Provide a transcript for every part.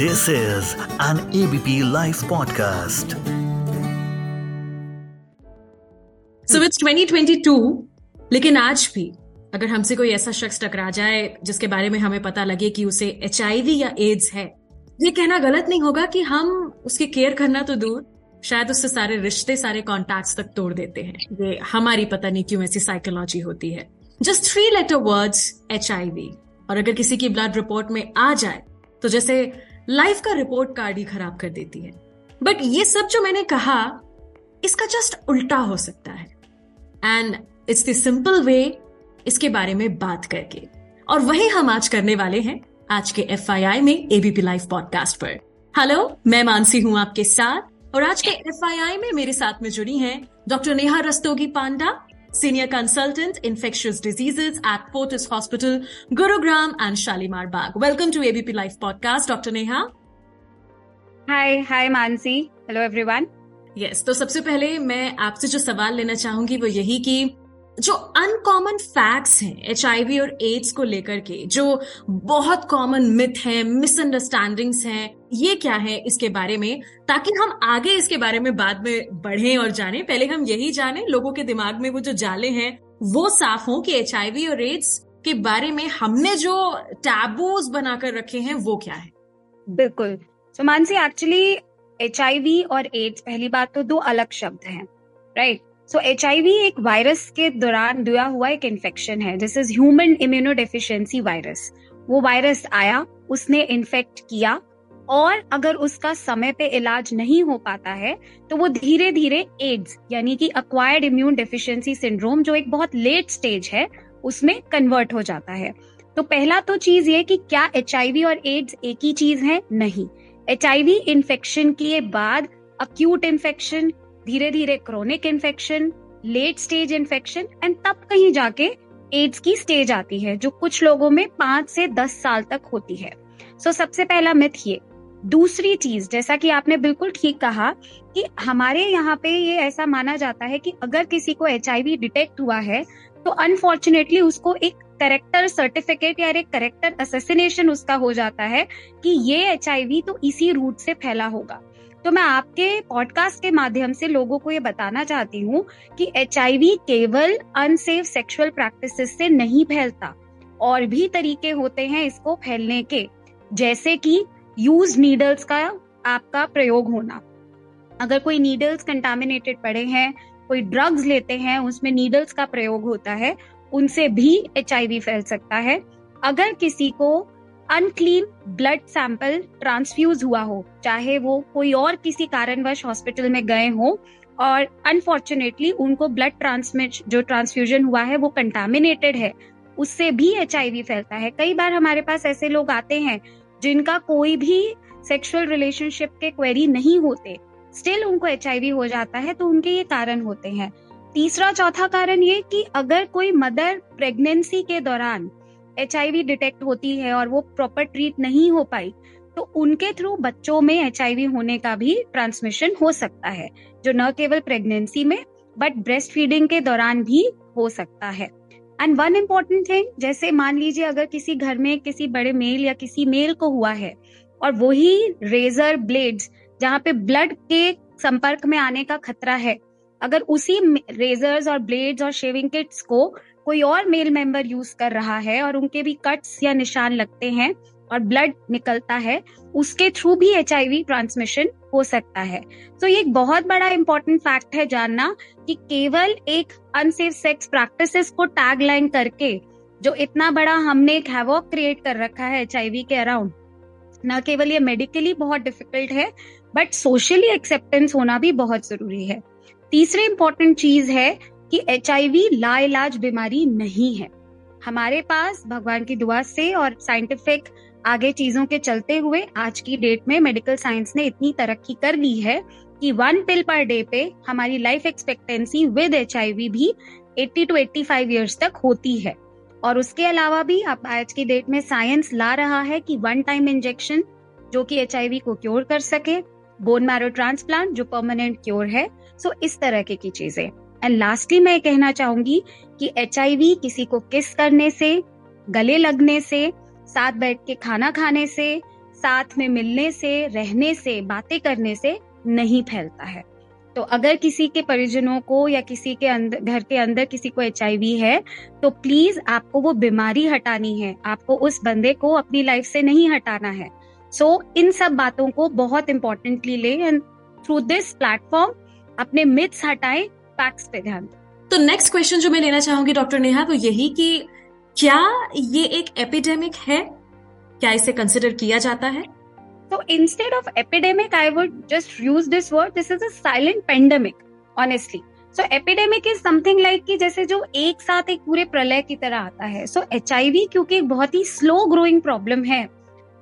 This is an ABP Life podcast. So it's 2022 लेकिन आज भी अगर हमसे कोई ऐसा शख्स टकरा जाए जिसके बारे में हमें पता लगे कि उसे एच या एड्स है, ये कहना गलत नहीं होगा कि हम उसकी केयर करना तो दूर, शायद उससे सारे रिश्ते, सारे कॉन्टैक्ट्स तक तोड़ देते हैं। ये हमारी पता नहीं क्यों ऐसी साइकोलॉजी होती है। Just three letter words H और अगर किसी की ब्लड रिपोर्ट में आ जाए तो जैसे लाइफ का रिपोर्ट कार्ड ही खराब कर देती है। बट ये सब जो मैंने कहा, इसका जस्ट उल्टा हो सकता है। And it's the simple way इसके बारे में बात करके। और वही हम आज करने वाले हैं आज के एफआईआई में एबीपी लाइव पॉडकास्ट पर। हेलो मैं मानसी हूँ आपके साथ। और आज के एफआईआई में मेरे साथ में जुड़ी हैं doctor Neha Rastogi Panda senior consultant infectious diseases at Fortis hospital Gurugram and Shalimar Bagh welcome to ABP live podcast doctor Neha hi hi Mansi hello everyone yes yes, तो सबसे पहले मैं आपसे जो सवाल लेना चाहूँगी वो यही कि जो अनकॉमन फैक्ट्स हैं एचआईवी और एड्स को लेकर के, जो बहुत कॉमन मिथ हैं मिसअंडरस्टैंडिंग्स हैं, ये क्या है इसके बारे में? ताकि हम आगे इसके बारे में बाद में बढ़ें और जानें। पहले हम यही जानें, लोगों के दिमाग में वो जो जाले हैं, वो साफ़ हों कि एचआईवी और एड्स के बारे में हमने जो टैबूज बनाकर रखे हैं, वो क्या है? बिल्कुल। सो मानसी एक्चुअली एचआईवी और एड्स पहली बात तो दो अलग शब्द हैं राइट सो एच एक वायरस के दौरान दिया हुआ एक इन्फेक्शन है this is human immunodeficiency virus वो वायरस आया, उसने इन्फेक्ट किया, और अगर उसका समय पे इलाज नहीं हो पाता है तो वो धीरे धीरे एड्स यानी कि अक्वायर्ड इम्यून डेफिशिएंसी सिंड्रोम जो एक बहुत लेट स्टेज है, उसमें कन्वर्ट हो जाता है। तो पहला तो चीज़ ये कि क्या एचआईवी और एड्स एक ही चीज़ है? नहीं। एच आई इन्फेक्शन के बाद अक्यूट इन्फेक्शन धीरे धीरे chronic infection late stage infection and तब कहीं जाके एड्स की स्टेज आती है जो कुछ लोगों में पाँच से दस साल तक होती है। सो so, सबसे पहला मिथ ये। दूसरी चीज़ जैसा कि आपने बिल्कुल ठीक कहा कि हमारे यहाँ पे ये ऐसा माना जाता है कि अगर किसी को एचआईवी डिटेक्ट हुआ है तो अनफॉर्चुनेटली उसको एक करेक्टर सर्टिफिकेट या एक करेक्टर असेसिनेशन उसका हो जाता है कि ये एचआईवी तो इसी रूट से फैला होगा। तो मैं आपके पॉडकास्ट के माध्यम से लोगों को ये बताना चाहती हूँ कि एचआईवी केवल अनसेफ सेक्सुअल प्रैक्टिस से नहीं फैलता, और भी तरीके होते हैं इसको फैलने के, जैसे कि यूज़ नीडल्स का आपका प्रयोग होना। अगर कोई नीडल्स कंटामिनेटेड पड़े हैं, कोई ड्रग्स लेते हैं, उसमें नीडल्स का प्रयोग होता है, उनसे भी एचआईवी फैल सकता है। अगर किसी को अनक्लीन ब्लड सैंपल ट्रांसफ्यूज हुआ हो, चाहे वो कोई और किसी कारणवश हॉस्पिटल में गए हो, और अनफॉर्चुनेटली उनको ब्लड ट्रांसमिट जो ट्रांसफ्यूजन हुआ है, वो कंटामिनेटेड है। उससे भी एचआईवी फैलता है। कई बार हमारे पास ऐसे लोग आते हैं, जिनका कोई भी सेक्सुअल रिलेशनशिप के क्वेरी नहीं होते। स्टिल उनको एचआईवी हो जाता है तो उनके ये कारण होते हैं। तीसरा चौथा कारण ये कि अगर कोई मदर प्रेगनेंसी के दौरान एचआईवी डिटेक्ट होती है और वो प्रॉपर ट्रीट नहीं हो पाई तो उनके थ्रू बच्चों में एचआईवी होने का भी ट्रांसमिशन हो सकता है, जो न केवल प्रेगनेंसी में बट ब्रेस्ट फीडिंग के दौरान भी हो सकता है। एंड वन इम्पोर्टेंट थिंग जैसे मान लीजिए अगर किसी घर में किसी बड़े मेल या किसी मेल को हुआ है, और वही रेजर ब्लेड्स जहाँ पे ब्लड के संपर्क में आने का खतरा है, अगर उसी रेजर्स और ब्लेड्स और शेविंग किट्स को कोई और मेल मेंबर यूज़ कर रहा है और उनके भी कट्स या निशान लगते हैं और ब्लड निकलता है, उसके थ्रू भी एचआईवी ट्रांसमिशन हो सकता है। तो ये एक बहुत बड़ा इंपॉर्टेंट फैक्ट है जानना कि केवल एक अनसेफ सेक्स प्रैक्टिसेस को टैग लाइन करके जो इतना बड़ा हमने एक हैवॉक क्रिएट कर रखा है एचआईवी के अराउंड न केवल ये मेडिकली बहुत डिफ़िकल्ट है बट सोशली एक्सेप्टेंस होना भी बहुत ज़रूरी है। तीसरी इंपॉर्टेंट चीज़ है कि एच लाइलाज बीमारी नहीं है। हमारे पास भगवान की दुआ से और साइंटिफिक आगे चीज़ों के चलते हुए आज की डेट में मेडिकल साइंस ने इतनी तरक्की कर ली है कि वन पिल पर डे पे हमारी लाइफ एक्सपेक्टेंसी विद एच भी 80 टू 85 इयर्स तक होती है। और उसके अलावा भी अब आज की डेट में साइंस ला रहा है कि वन टाइम इंजेक्शन जो कि एच को क्योर कर सके बोन मैरो ट्रांसप्लांट जो परमानेंट क्योर है सो इस तरह की चीज़ें। एंड लास्टली मैं कहना चाहूँगी कि एचआईवी किसी को किस करने से गले लगने से साथ बैठ के खाना खाने से साथ में मिलने से रहने से बातें करने से नहीं फैलता है। तो अगर किसी के परिजनों को या किसी के अंदर घर के अंदर किसी को एचआईवी है तो प्लीज़ आपको वो बीमारी हटानी है। आपको उस बंदे को अपनी लाइफ से नहीं हटाना है। सो so, इन सब बातों को बहुत इंपॉर्टेंटली ले एंड थ्रू दिस प्लेटफॉर्म अपने मिथ्स हटाएँ फैक्ट्स पे ध्यान तो नेक्स्ट क्वेश्चन जो मैं लेना चाहूँगी डॉक्टर नेहा तो यही कि क्या ये एक एपिडेमिक है? क्या इसे कंसिडर किया जाता है? So instead of epidemic, I would just use this word. This is a silent pandemic, honestly. So epidemic is something like कि जैसे जो एक साथ एक पूरे प्रलय की तरह आता है। सो एचआईवी क्योंकि एक बहुत ही स्लो ग्रोइंग प्रॉब्लम है।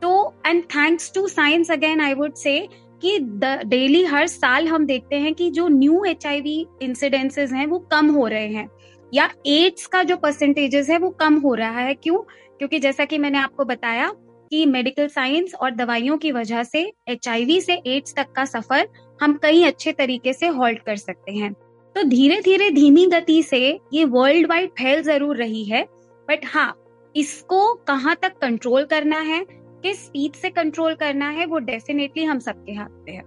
तो and thanks to science again I would say कि डेली हर साल हम देखते हैं कि जो new H I V incidences हैं, वो कम हो रहे हैं। या एड्स का जो परसेंटेजेस है, वो कम हो रहा है। क्यों? क्योंकि जैसा कि मैंने आपको बताया कि मेडिकल साइंस और दवाइयों की वजह से एचआईवी से एड्स तक का सफ़र हम कई अच्छे तरीके से होल्ड कर सकते हैं। तो धीरे धीरे धीमी गति से ये वर्ल्ड वाइड फैल ज़रूर रही है। बट हाँ इसको कहाँ तक कंट्रोल करना है? किस स्पीड से कंट्रोल करना है वो डेफिनेटली हम सबके हाथ पे है।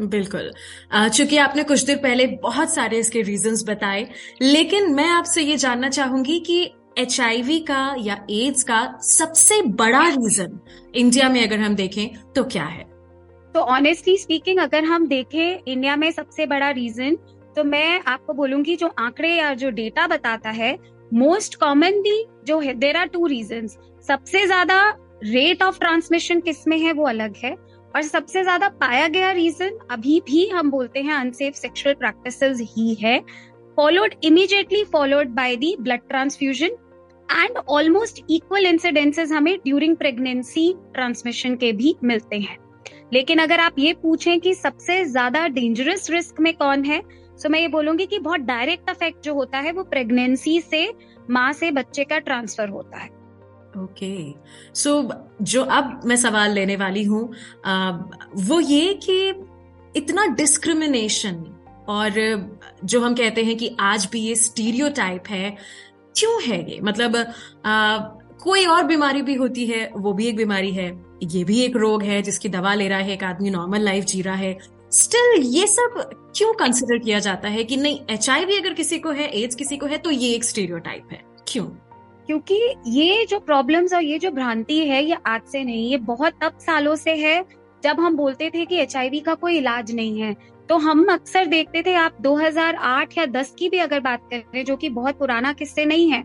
बिल्कुल। चूँकि आपने कुछ देर पहले बहुत सारे इसके रीजंस बताए लेकिन मैं आपसे ये जानना चाहूँगी कि एचआईवी का या एड्स का सबसे बड़ा रीजन इंडिया में अगर हम देखें तो क्या है? तो ऑनेस्टली स्पीकिंग अगर हम देखें इंडिया में सबसे बड़ा रीजन तो मैं आपको बोलूँगी जो आंकड़े या जो डेटा बताता है मोस्ट कॉमनली जो है देर आर टू रीजन सबसे ज़्यादा रेट ऑफ़ ट्रांसमिशन किसमें है वो अलग है। और सबसे ज़्यादा पाया गया रीजन अभी भी हम बोलते हैं अनसेफ सेक्सुअल प्रैक्टिस ही है। Followed immediately followed by the blood transfusion and almost equal incidences हमें ड्यूरिंग प्रेगनेंसी ट्रांसमिशन के भी मिलते हैं। लेकिन अगर आप ये पूछें कि सबसे ज़्यादा डेंजरस रिस्क में कौन है तो मैं ये बोलूँगी कि बहुत डायरेक्ट इफ़ेक्ट जो होता है वो प्रेगनेंसी से माँ से बच्चे का ट्रांसफ़र होता है। ओके. सो जो अब मैं सवाल लेने वाली हूँ वो ये कि इतना डिस्क्रिमिनेशन और जो हम कहते हैं कि आज भी ये स्टीरियोटाइप है क्यों है ये? मतलब आ, कोई और बीमारी भी होती है वो भी एक बीमारी है ये भी एक रोग है जिसकी दवा ले रहा है एक आदमी नॉर्मल लाइफ जी रहा है। स्टिल ये सब क्यों कंसिडर किया जाता है कि नहीं एच अगर किसी को है एड्स किसी को है तो ये एक स्टीरियोटाइप है क्यों? क्योंकि ये जो प्रॉब्लम्स और ये जो भ्रांति है, ये आज से नहीं, ये बहुत तब सालों से है, जब हम बोलते थे कि एचआईवी का कोई इलाज नहीं है। तो हम अक्सर देखते थे, आप 2008 या 10 की भी अगर बात करें, जो कि बहुत पुराना किस्से नहीं है,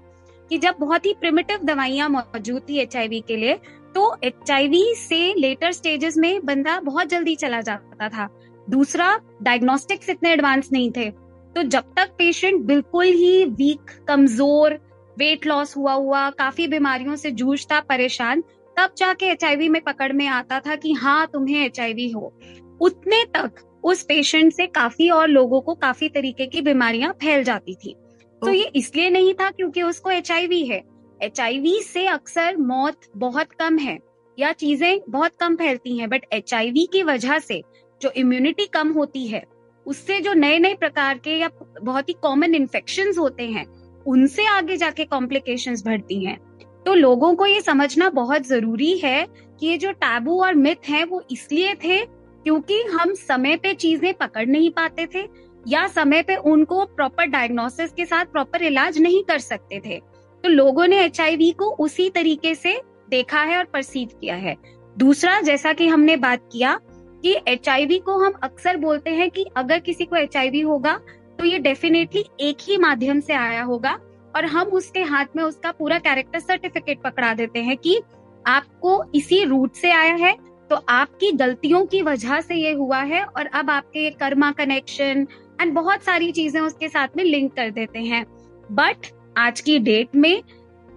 कि जब बहुत ही प्रिमिटिव दवाइयाँ मौजूद थी एचआईवी के लिए तो एचआईवी से लेटर स्टेजेस में बंदा बहुत जल्दी चला जाता था। दूसरा डायग्नोस्टिक्स इतने एडवांस नहीं थे। तो जब तक पेशेंट बिल्कुल ही वीक कमज़ोर वेट लॉस हुआ हुआ, काफ़ी बीमारियों से जूझता परेशान। तब जाके एचआईवी में पकड़ में आता था कि हाँ तुम्हें एचआईवी हो। उतने तक उस पेशेंट से काफ़ी और लोगों को काफ़ी तरीके की बीमारियाँ फैल जाती थी। तो ये इसलिए नहीं था क्योंकि उसको एचआईवी है। एचआईवी से अक्सर मौत बहुत कम है या चीज़ें बहुत कम फैलती हैं बट एचआईवी की वजह से जो इम्यूनिटी कम होती है, उससे जो नए नए प्रकार के या बहुत ही कॉमन इन्फेक्शन होते हैं उनसे आगे जाके कॉम्प्लिकेशन बढ़ती हैं। तो लोगों को ये समझना बहुत ज़रूरी है कि ये जो टैबू और मिथ है, वो इसलिए थे क्योंकि हम समय पे चीज़ें पकड़ नहीं पाते थे या समय पे उनको प्रॉपर डायग्नोसिस के साथ प्रॉपर इलाज नहीं कर सकते थे। तो लोगों ने एचआईवी को उसी तरीके से देखा है और परसीव किया है। दूसरा, जैसा कि हमने बात किया कि एच को हम अक्सर बोलते हैं कि अगर किसी को एचआईवी होगा तो ये डेफिनेटली एक ही माध्यम से आया होगा और हम उसके हाथ में उसका पूरा कैरेक्टर सर्टिफिकेट पकड़ा देते हैं कि आपको इसी रूट से आया है तो आपकी गलतियों की वजह से ये हुआ है और अब आपके कर्मा कनेक्शन एंड बहुत सारी चीज़ें उसके साथ में लिंक कर देते हैं। बट आज की डेट में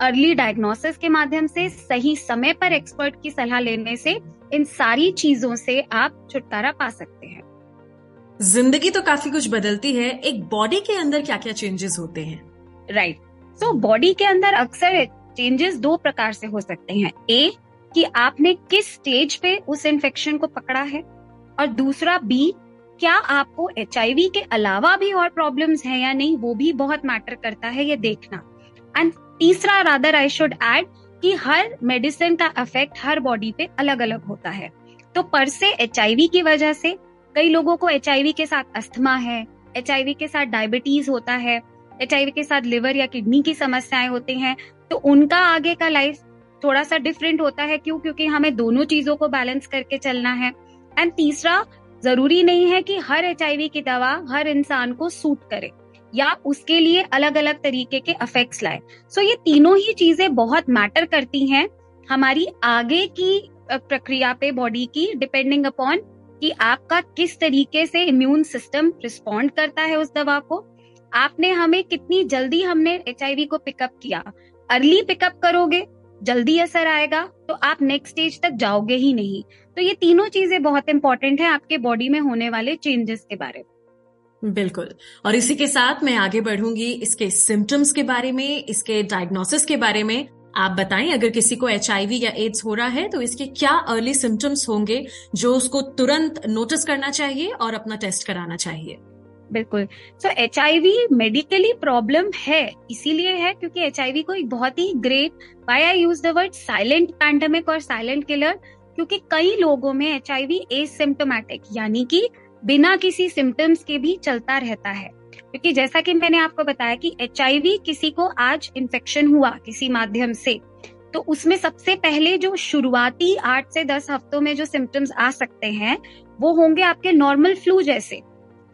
अर्ली डायग्नोसिस के माध्यम से, सही समय पर एक्सपर्ट की सलाह लेने से इन सारी चीज़ों से आप छुटकारा पा सकते हैं। ज़िंदगी तो काफ़ी कुछ बदलती है। एक बॉडी के अंदर क्या क्या चेंजेस होते हैं? राइट सो बॉडी के अंदर अक्सर चेंजेस दो प्रकार से हो सकते हैं। ए कि आपने किस स्टेज पे उस इन्फेक्शन को पकड़ा है? और दूसरा बी क्या आपको एचआईवी के अलावा भी और प्रॉब्लम्स हैं या नहीं, वो भी बहुत मैटर करता है ये देखना। एंड तीसरा रादर आई शुड एड कि हर मेडिसिन का इफ़ेक्ट हर बॉडी पे अलग अलग होता है। तो पर से एच की वजह से कई लोगों को एचआईवी के साथ अस्थमा है एचआईवी के साथ डायबिटीज़ होता है एचआईवी के साथ लिवर या किडनी की समस्याएँ होती हैं तो उनका आगे का लाइफ थोड़ा सा डिफरेंट होता है। क्यों? क्योंकि हमें दोनों चीज़ों को बैलेंस करके चलना है। एंड तीसरा, ज़रूरी नहीं है कि हर एचआईवी की दवा हर इंसान को सूट करे या उसके लिए अलग अलग तरीके के इफेक्ट्स लाए। सो ये तीनों ही चीज़ें बहुत मैटर करती हैं हमारी आगे की प्रक्रिया पे बॉडी की डिपेंडिंग अपॉन कि आपका किस तरीके से इम्यून सिस्टम रिस्पॉन्ड करता है उस दवा को? आपने हमें कितनी जल्दी हमने एच को पिकअप किया? अर्ली पिकअप करोगे, जल्दी असर आएगा तो आप नेक्स्ट स्टेज तक जाओगे ही नहीं। तो ये तीनों चीज़ें बहुत इंपॉर्टेंट है आपके बॉडी में होने वाले चेंजेस के बारे में। बिल्कुल। और इसी के साथ मैं आगे बढ़ूँगी इसके सिम्टम्स के बारे में, इसके डायग्नोसिस के बारे में आप बताएँ, अगर किसी को एचआईवी या एड्स हो रहा है तो इसके क्या अर्ली सिम्टम्स होंगे जो उसको तुरंत नोटिस करना चाहिए और अपना टेस्ट कराना चाहिए? बिल्कुल। सो एच मेडिकली प्रॉब्लम है, इसीलिए है क्योंकि एचआईवी को एक बहुत ही great why I use the word silent pandemic और साइलेंट किलर क्योंकि कई लोगों में एच आई वी एसिम्टोमेटिक यानी कि बिना किसी सिम्टम्स के भी चलता रहता है। क्योंकि जैसा कि मैंने आपको बताया कि एचआईवी किसी को आज इन्फेक्शन हुआ किसी माध्यम से तो उसमें सबसे पहले जो शुरुआती आठ से दस हफ्तों में जो सिम्टम्स आ सकते हैं, वो होंगे आपके नॉर्मल फ्लू जैसे।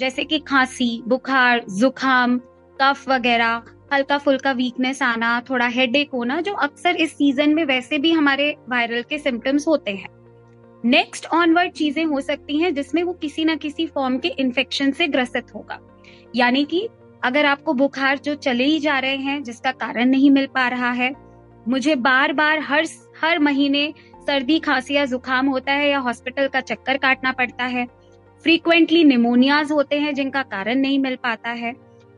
जैसे कि खांसी, बुखार जुकाम कफ वगैरह हल्का फुल्का वीकनेस आना, थोड़ा हेडेक होना, जो अक्सर इस सीज़न में वैसे भी हमारे वायरल के सिम्टम्स होते हैं। नेक्स्ट ऑनवर्ड चीज़ें हो सकती हैं जिसमें वो किसी ना किसी फॉर्म के इन्फेक्शन से ग्रसित होगा। यानी कि अगर आपको बुखार जो चले ही जा रहे हैं, जिसका कारण नहीं मिल पा रहा है, मुझे बार बार हर हर महीने सर्दी खांसी या जुकाम होता है या हॉस्पिटल का चक्कर काटना पड़ता है। फ्रीक्वेंटली निमोनियाज होते हैं, जिनका कारण नहीं मिल पाता है।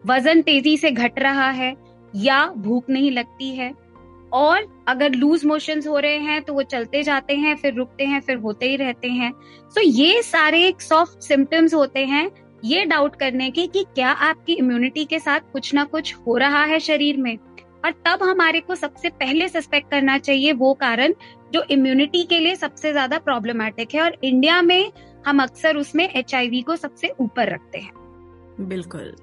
वज़न तेज़ी से घट रहा है या भूख नहीं लगती है। और अगर लूज मोशंस हो रहे हैं तो वो चलते जाते हैं, फिर रुकते हैं, फिर होते ही रहते हैं। सो so ये सारे सॉफ्ट सिम्टम्स होते हैं ये डाउट करने के कि क्या आपकी इम्यूनिटी के साथ कुछ ना कुछ हो रहा है शरीर में? और तब हमारे को सबसे पहले सस्पेक्ट करना चाहिए वो कारण जो इम्यूनिटी के लिए सबसे ज़्यादा प्रॉब्लमेटिक है और इंडिया में हम अक्सर उसमें एचआईवी को सबसे ऊपर रखते हैं। बिल्कुल।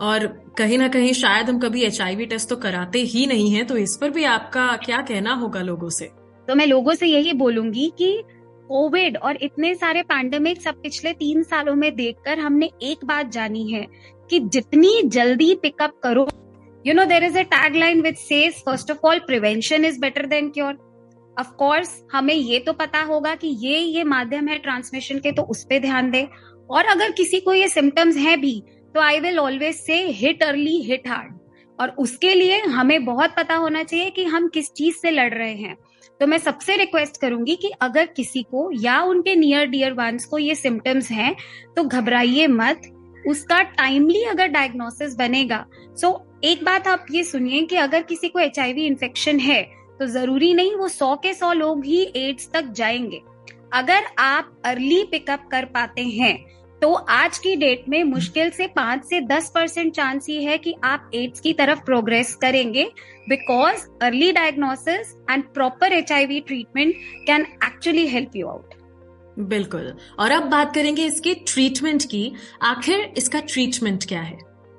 और कहीं ना कहीं शायद हम कभी एचआईवी टेस्ट तो कराते ही नहीं है तो इस पर भी आपका क्या कहना होगा लोगों से? तो मैं लोगों से यही बोलूँगी कि कोविड और इतने सारे पैंडेमिक सब पिछले तीन सालों में देखकर हमने एक बात जानी है कि जितनी जल्दी पिकअप करो you know there is a tag line which says first of all prevention is better than cure of course हमें ये तो पता होगा कि ये ये माध्यम है ट्रांसमिशन के तो उस पर ध्यान दे। और अगर किसी को ये सिम्टम्स है भी तो I will always say hit early hit hard और उसके लिए हमें बहुत पता होना चाहिए कि हम किस चीज़ से लड़ रहे हैं। तो मैं सबसे रिक्वेस्ट करूँगी कि अगर किसी को या उनके नियर डियर वंस को ये सिम्टम्स हैं तो घबराइए मत। उसका टाइमली अगर डायग्नोसिस बनेगा सो so, एक बात आप ये सुनिए कि अगर किसी को एचआईवी इन्फेक्शन है तो ज़रूरी नहीं वो सौ के सौ लोग ही एड्स तक जाएँगे। अगर आप अर्ली पिकअप कर पाते हैं तो आज की डेट में मुश्किल से पाँच से दस परसेंट चांस ही है कि आप एड्स की तरफ़ प्रोग्रेस करेंगे because early diagnosis and proper H treatment can actually help you out बिल्कुल। और अब बात करेंगे इसके ट्रीटमेंट की। आखिर इसका ट्रीटमेंट क्या है?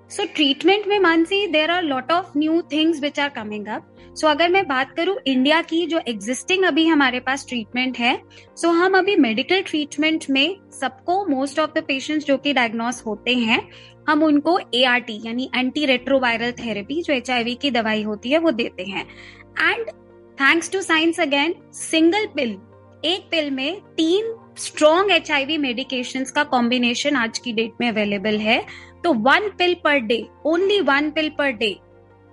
सो ट्रीटमेंट में Mansi there are lot of new things which are coming up so अगर मैं बात करूँ इंडिया की जो एग्जिस्टिंग अभी हमारे पास ट्रीटमेंट है सो so हम अभी मेडिकल ट्रीटमेंट में सबको मोस्ट ऑफ़ द पेशेंट्स जो कि डायग्नोस होते हैं, हम उनको एआरटी यानी एंटी रेट्रोवायरल थेरेपी जो एचआईवी की दवाई होती है, वो देते हैं. And thanks to science again single pill एक पिल में तीन strong H I V medication का कॉम्बिनेशन आज की डेट में अवेलेबल है. तो one pill per day only one pill per day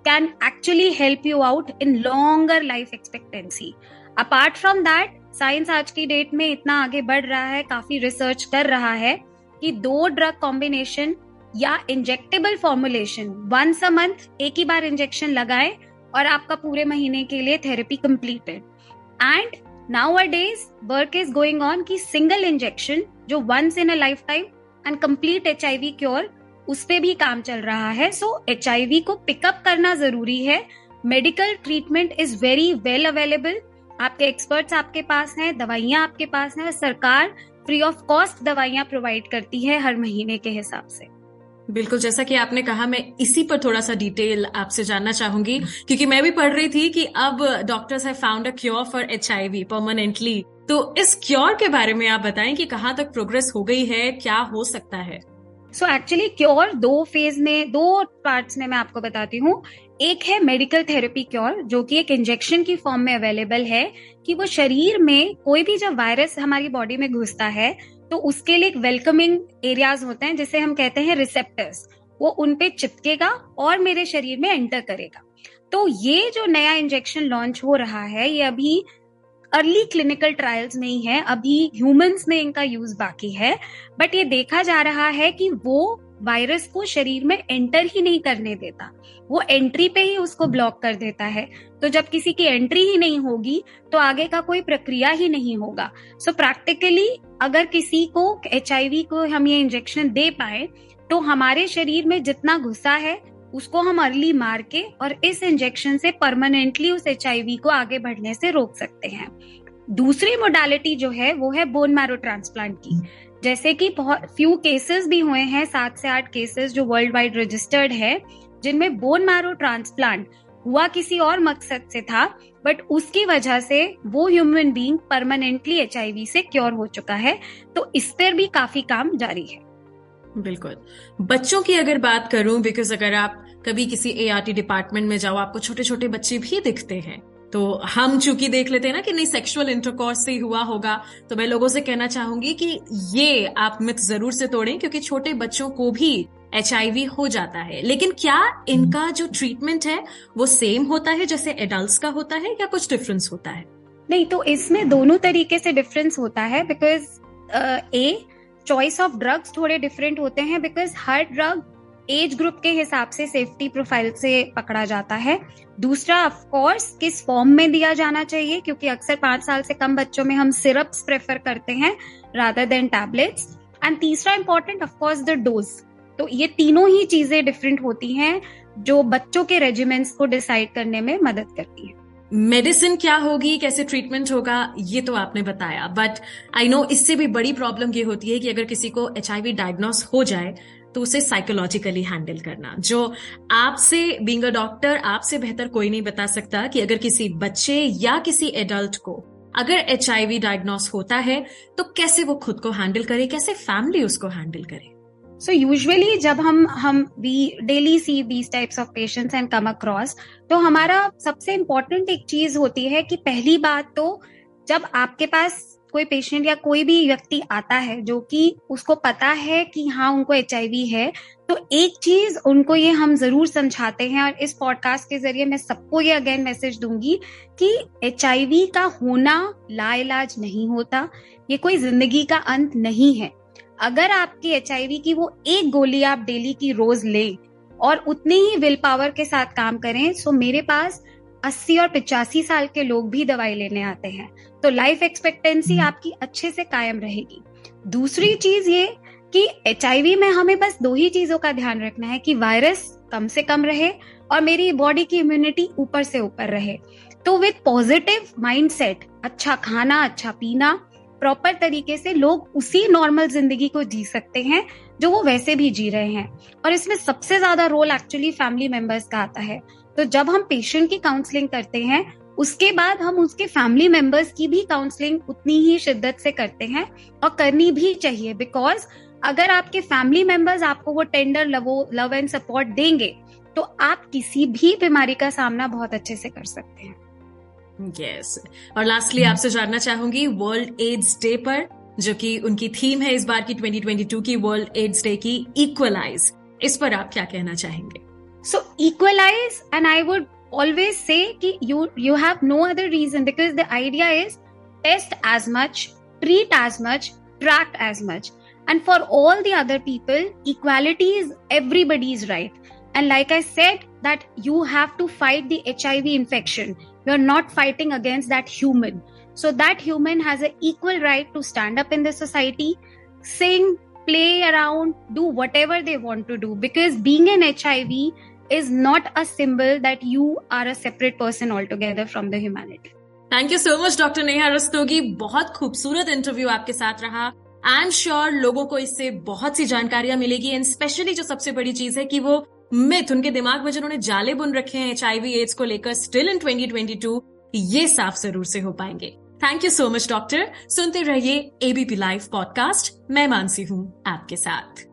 can actually help you out in longer life expectancy. Apart from that science आज की डेट में इतना आगे बढ़ रहा है, काफ़ी रिसर्च कर रहा है कि दो ड्रग कॉम्बिनेशन या injectable formulation once a month एक ही बार इंजेक्शन लगाए और आपका पूरे महीने के लिए therapy completed and nowadays work is going on की सिंगल इंजेक्शन जो once in a life time and complete H I V cure उस पर भी काम चल रहा है। सो एचआईवी को पिकअप करना ज़रूरी है। Medical treatment is very well available आपके एक्सपर्ट्स आपके पास हैं, दवाइयाँ आपके पास हैं। सरकार फ्री ऑफ़ कॉस्ट दवाइयाँ प्रोवाइड करती है हर महीने के हिसाब से। बिल्कुल, जैसा कि आपने कहा, मैं इसी पर थोड़ा सा डिटेल आपसे जानना चाहूँगी, क्योंकि मैं भी पढ़ रही थी कि अब doctors have found a cure for HIV permanently तो इस क्योर के बारे में आप बताएँ कि कहाँ तक प्रोग्रेस हो गई है, क्या हो सकता है? सो एक्चुअली क्योर दो फ़ेज़ में, दो पार्ट्स में मैं आपको बताती हूँ। एक है मेडिकल थेरेपी क्योर जो कि एक इंजेक्शन की फॉर्म में अवेलेबल है कि वो शरीर में कोई भी जब वायरस हमारी बॉडी में घुसता है तो उसके लिए एक वेलकमिंग एरियाज़ होते हैं, जिसे हम कहते हैं रिसेप्टर्स वो उन पे चिपकेगा और मेरे शरीर में एंटर करेगा। तो ये जो नया इंजेक्शन लॉन्च हो रहा है, ये अभी अर्ली क्लिनिकल ट्रायल्स में ही है अभी ह्यूमंस में इनका यूज़ बाकी है बट ये देखा जा रहा है कि वो वायरस को शरीर में एंटर ही नहीं करने देता। वो एंट्री पे ही उसको ब्लॉक कर देता है। तो जब किसी की एंट्री ही नहीं होगी तो आगे का कोई प्रक्रिया ही नहीं होगा। सो so, प्रैक्टिकली अगर किसी को एचआईवी को हम ये इंजेक्शन दे पाए तो हमारे शरीर में जितना गुस्सा है उसको हम अर्ली मार के और इस इंजेक्शन से परमानेंटली उस एचआईवी को आगे बढ़ने से रोक सकते हैं। दूसरी मोडालिटी जो है, वो है बोन मैरो ट्रांसप्लांट की। जैसे कि बहुत फ्यू केसेस भी हुए हैं, सात से आठ केसेस जो वर्ल्ड वाइड रजिस्टर्ड है, जिनमें बोन मैरो ट्रांसप्लांट हुआ किसी और मकसद से था बट उसकी वजह से वो ह्यूमन बींग परमानेंटली एचआईवी से क्योर हो चुका है तो इस पर भी काफ़ी काम जारी है। बिल्कुल। बच्चों की अगर बात करूँ बिकॉज़ अगर आप कभी किसी एआरटी डिपार्टमेंट में जाओ, आपको छोटे छोटे बच्चे भी दिखते हैं। तो हम चूँकि देख लेते हैं ना कि नहीं सेक्सुअल इंटरकोर्स से हुआ होगा तो मैं लोगों से कहना चाहूँगी कि ये आप मिथ ज़रूर से तोड़ें, क्योंकि छोटे बच्चों को भी एचआईवी हो जाता है। लेकिन क्या इनका जो ट्रीटमेंट है, वो सेम होता है जैसे एडल्ट का होता है या कुछ डिफरेंस होता है? नहीं तो इसमें दोनों तरीके से डिफरेंस होता है because a choice of drugs थोड़े डिफरेंट होते हैं बिकॉज़ हर ड्रग एज ग्रुप के हिसाब से सेफ्टी प्रोफ़ाइल से पकड़ा जाता है। दूसरा ऑफ़ कोर्स किस फॉर्म में दिया जाना चाहिए, क्योंकि अक्सर पाँच साल से कम बच्चों में हम सिरप्स प्रेफर करते हैं रादर देन टैबलेट्स एंड तीसरा important of course the dose तो ये तीनों ही चीज़ें डिफरेंट होती हैं, जो बच्चों के रेजिमेंट्स को डिसाइड करने में मदद करती है। मेडिसिन क्या होगी, कैसे ट्रीटमेंट होगा, ये तो आपने बताया। बट आई नो इससे भी बड़ी प्रॉब्लम ये होती है कि अगर किसी को एचआईवी डायग्नोस हो जाए तो उसे साइकोलॉजिकली हैंडल करना। जो आपसे बींग अ डॉक्टर आपसे बेहतर कोई नहीं बता सकता कि अगर किसी बच्चे या किसी एडल्ट को अगर एचआईवी डायग्नोस होता है तो कैसे वो खुद को हैंडल करे, कैसे फैमिली उसको हैंडल करे? सो so यूजुअली जब हम हम we daily see these types of patients and come across तो हमारा सबसे इम्पोर्टेंट एक चीज़ होती है कि पहली बात तो जब आपके पास कोई पेशेंट या कोई भी व्यक्ति आता है जो कि उसको पता है कि हाँ उनको एचआईवी है तो एक चीज़ उनको ये हम ज़रूर समझाते हैं और इस पॉडकास्ट के ज़रिए मैं सबको ये अगेन मैसेज दूँगी कि एचआईवी का होना लाइलाज नहीं होता, ये कोई ज़िंदगी का अंत नहीं है। अगर आपकी एच की वो एक गोली आप डेली की रोज लें और उतनी ही विल पावर के साथ काम करें सो मेरे पास अस्सी और पिचासी साल के लोग भी दवाई लेने आते हैं। तो लाइफ एक्सपेक्टेंसी हम्म। आपकी अच्छे से कायम रहेगी। दूसरी चीज़ ये कि एच में हमें बस दो ही चीज़ों का ध्यान रखना है कि वायरस कम से कम रहे और मेरी बॉडी की इम्यूनिटी ऊपर से ऊपर रहे। तो विद पॉजिटिव माइंडसेट अच्छा खाना अच्छा पीना प्रॉपर तरीके से लोग उसी नॉर्मल ज़िंदगी को जी सकते हैं जो वो वैसे भी जी रहे हैं। और इसमें सबसे ज़्यादा रोल एक्चुअली फैमिली मेंबर्स का आता है। तो जब हम पेशेंट की काउंसलिंग करते हैं, उसके बाद हम उसके फैमिली मेंबर्स की भी काउंसलिंग उतनी ही शिद्दत से करते हैं और करनी भी चाहिए। बिकॉज़ अगर आपके फैमिली मेंबर्स आपको वो टेंडर लव एंड सपोर्ट देंगे तो आप किसी भी बीमारी का सामना बहुत अच्छे से कर सकते हैं। Yes yes. और लास्टली आपसे जानना चाहूँगी वर्ल्ड एड्स डे पर, जो कि उनकी थीम है इस बार की 2022 की वर्ल्ड एड्स डे की इक्वलाइज इस पर आप क्या कहना चाहेंगे? so equalize and i would always say ki you you have no other reason because the idea is test as much treat as much track as much. And for all the other people equality is everybody's right. And like i said that you have to fight the hiv infection. You're not fighting against that human. So that human has an equal right to stand up in the society sing play around do whatever they want to do. Because being an hiv is not a symbol that you are a separate person altogether from the humanity. Thank you so much doctor Neha Rastogi बहुत खूबसूरत interview आपके साथ रहा। I am sure लोगों को इससे बहुत सी जानकारियाँ मिलेगी एंड स्पेशली जो सबसे बड़ी चीज़ है कि वो मिथ उनके दिमाग में जिन्होंने जाले बुन रखे हैं एच आई वी एड्स को लेकर स्टिल इन 2022 ये साफ़ ज़रूर से हो पाएँगे। Thank you so much doctor सुनते रहिए एबीपी लाइव पॉडकास्ट मैं मानसी हूँ आपके साथ।